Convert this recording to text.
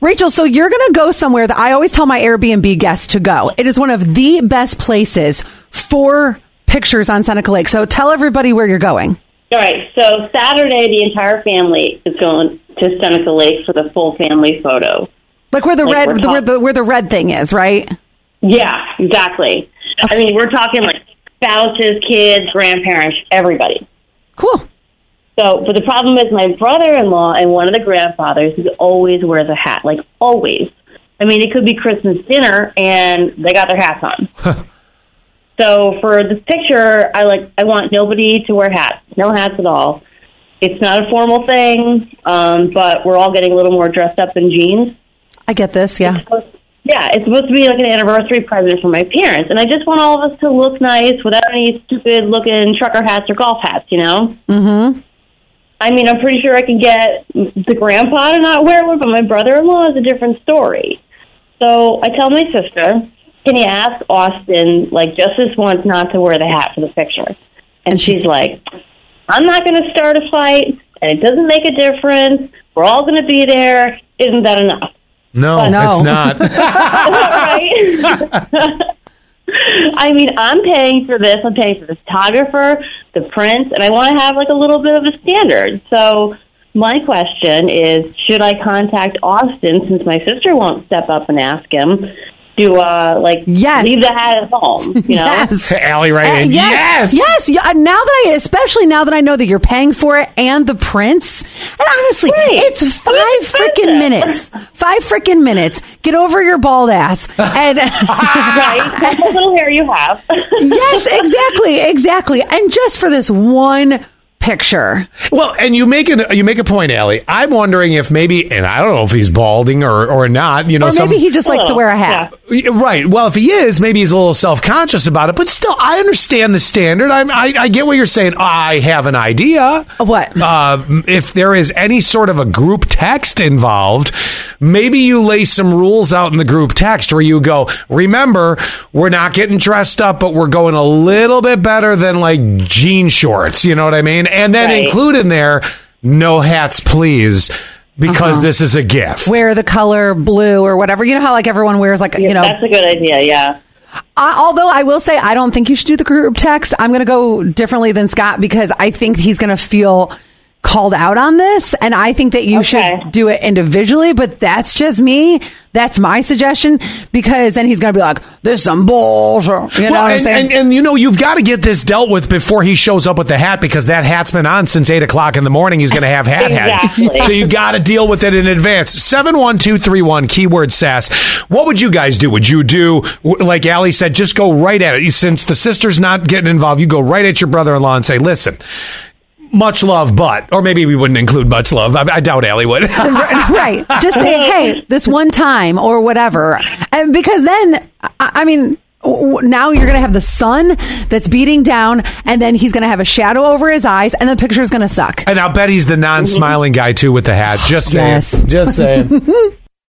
Rachel, so you're going to go somewhere that I always tell my Airbnb guests to go. It is one of the best places for pictures on Seneca Lake. So tell everybody where you're going. All right. So Saturday, the entire family is going to Seneca Lake for the full family photo. Like where the Like red the, where the where the red thing is, right? Yeah, exactly. I mean, we're talking like spouses, kids, grandparents, everybody. Cool. So, but the problem is my brother-in-law and one of the grandfathers he always wears a hat, like always. I mean, it could be Christmas dinner and they got their hats on. so for this picture, I like I want nobody to wear hats, no hats at all. It's not a formal thing, um, but we're all getting a little more dressed up in jeans. I get this, yeah. Yeah, it's supposed to be like an anniversary present for my parents, and I just want all of us to look nice without any stupid looking trucker hats or golf hats, you know. Mhm. I mean, I'm pretty sure I can get the grandpa to not wear one, but my brother-in-law is a different story. So I tell my sister, "Can you ask Austin, like, just this once, not to wear the hat for the picture?" And she's like, "I'm not going to start a fight, and it doesn't make a difference. We're all going to be there. Isn't that enough?" No, No. it's not. right? I mean, I'm paying for this. I'm paying for the photographer, the prints, and I want to have like a little bit of a standard. So, my question is: Should I contact Austin since my sister won't step up and ask him? To uh, like Yes. leave the hat at home, you know? Yes. Allie right Uh, in. yes, yes. Yeah, Now that I, especially now that I know that you're paying for it and the prints, and honestly, Right. it's five freaking minutes. Five freaking minutes. Get over your bald ass. And right? What little hair you have. yes, exactly, exactly. And just for this one picture, Well, and you make an you make a point, Allie. I'm wondering if maybe, and I don't know if he's balding or or not. You know, or some, maybe he just likes to Oh, wear a hat. Right. Well, if he is, maybe he's a little self conscious about it. But still, I understand the standard. I'm, I I get what you're saying. I have an idea. What? Uh, if there is any sort of a group text involved, maybe you lay some rules out in the group text where you go, remember, we're not getting dressed up, but we're going a little bit better than like jean shorts. You know what I mean? And then Right. include in there, no hats, please, because Uh-huh. this is a gift. Wear the color blue or whatever. You know how like everyone wears like you know That's a good idea, yeah. I, although I will say I don't think you should do the group text. I'm going to go differently than Scott because I think he's going to feel called out on this and I think that you Okay. should do it individually, but that's just me. That's my suggestion because then he's going to be like, this is some bullshit. You know Well, what I'm and, saying? and, and you know you've got to get this dealt with before he shows up with the hat because that hat's been on since eight o'clock in the morning. He's going to have hat Exactly. hat, so you got to deal with it in advance. Seven one two three one keyword sass. What would you guys do? Would you do like Allie said? Just go right at it. Since the sister's not getting involved, you go right at your brother-in-law and say, "Listen." Much love, but, or maybe we wouldn't include much love. I, I doubt Allie would. right. Just say, hey, this one time or whatever. And because then, I, I mean, now you're going to have the sun that's beating down, and then he's going to have a shadow over his eyes, and the picture's going to suck. and I'll bet he's the non-smiling guy too with the hat. Just saying. Yes. Just saying.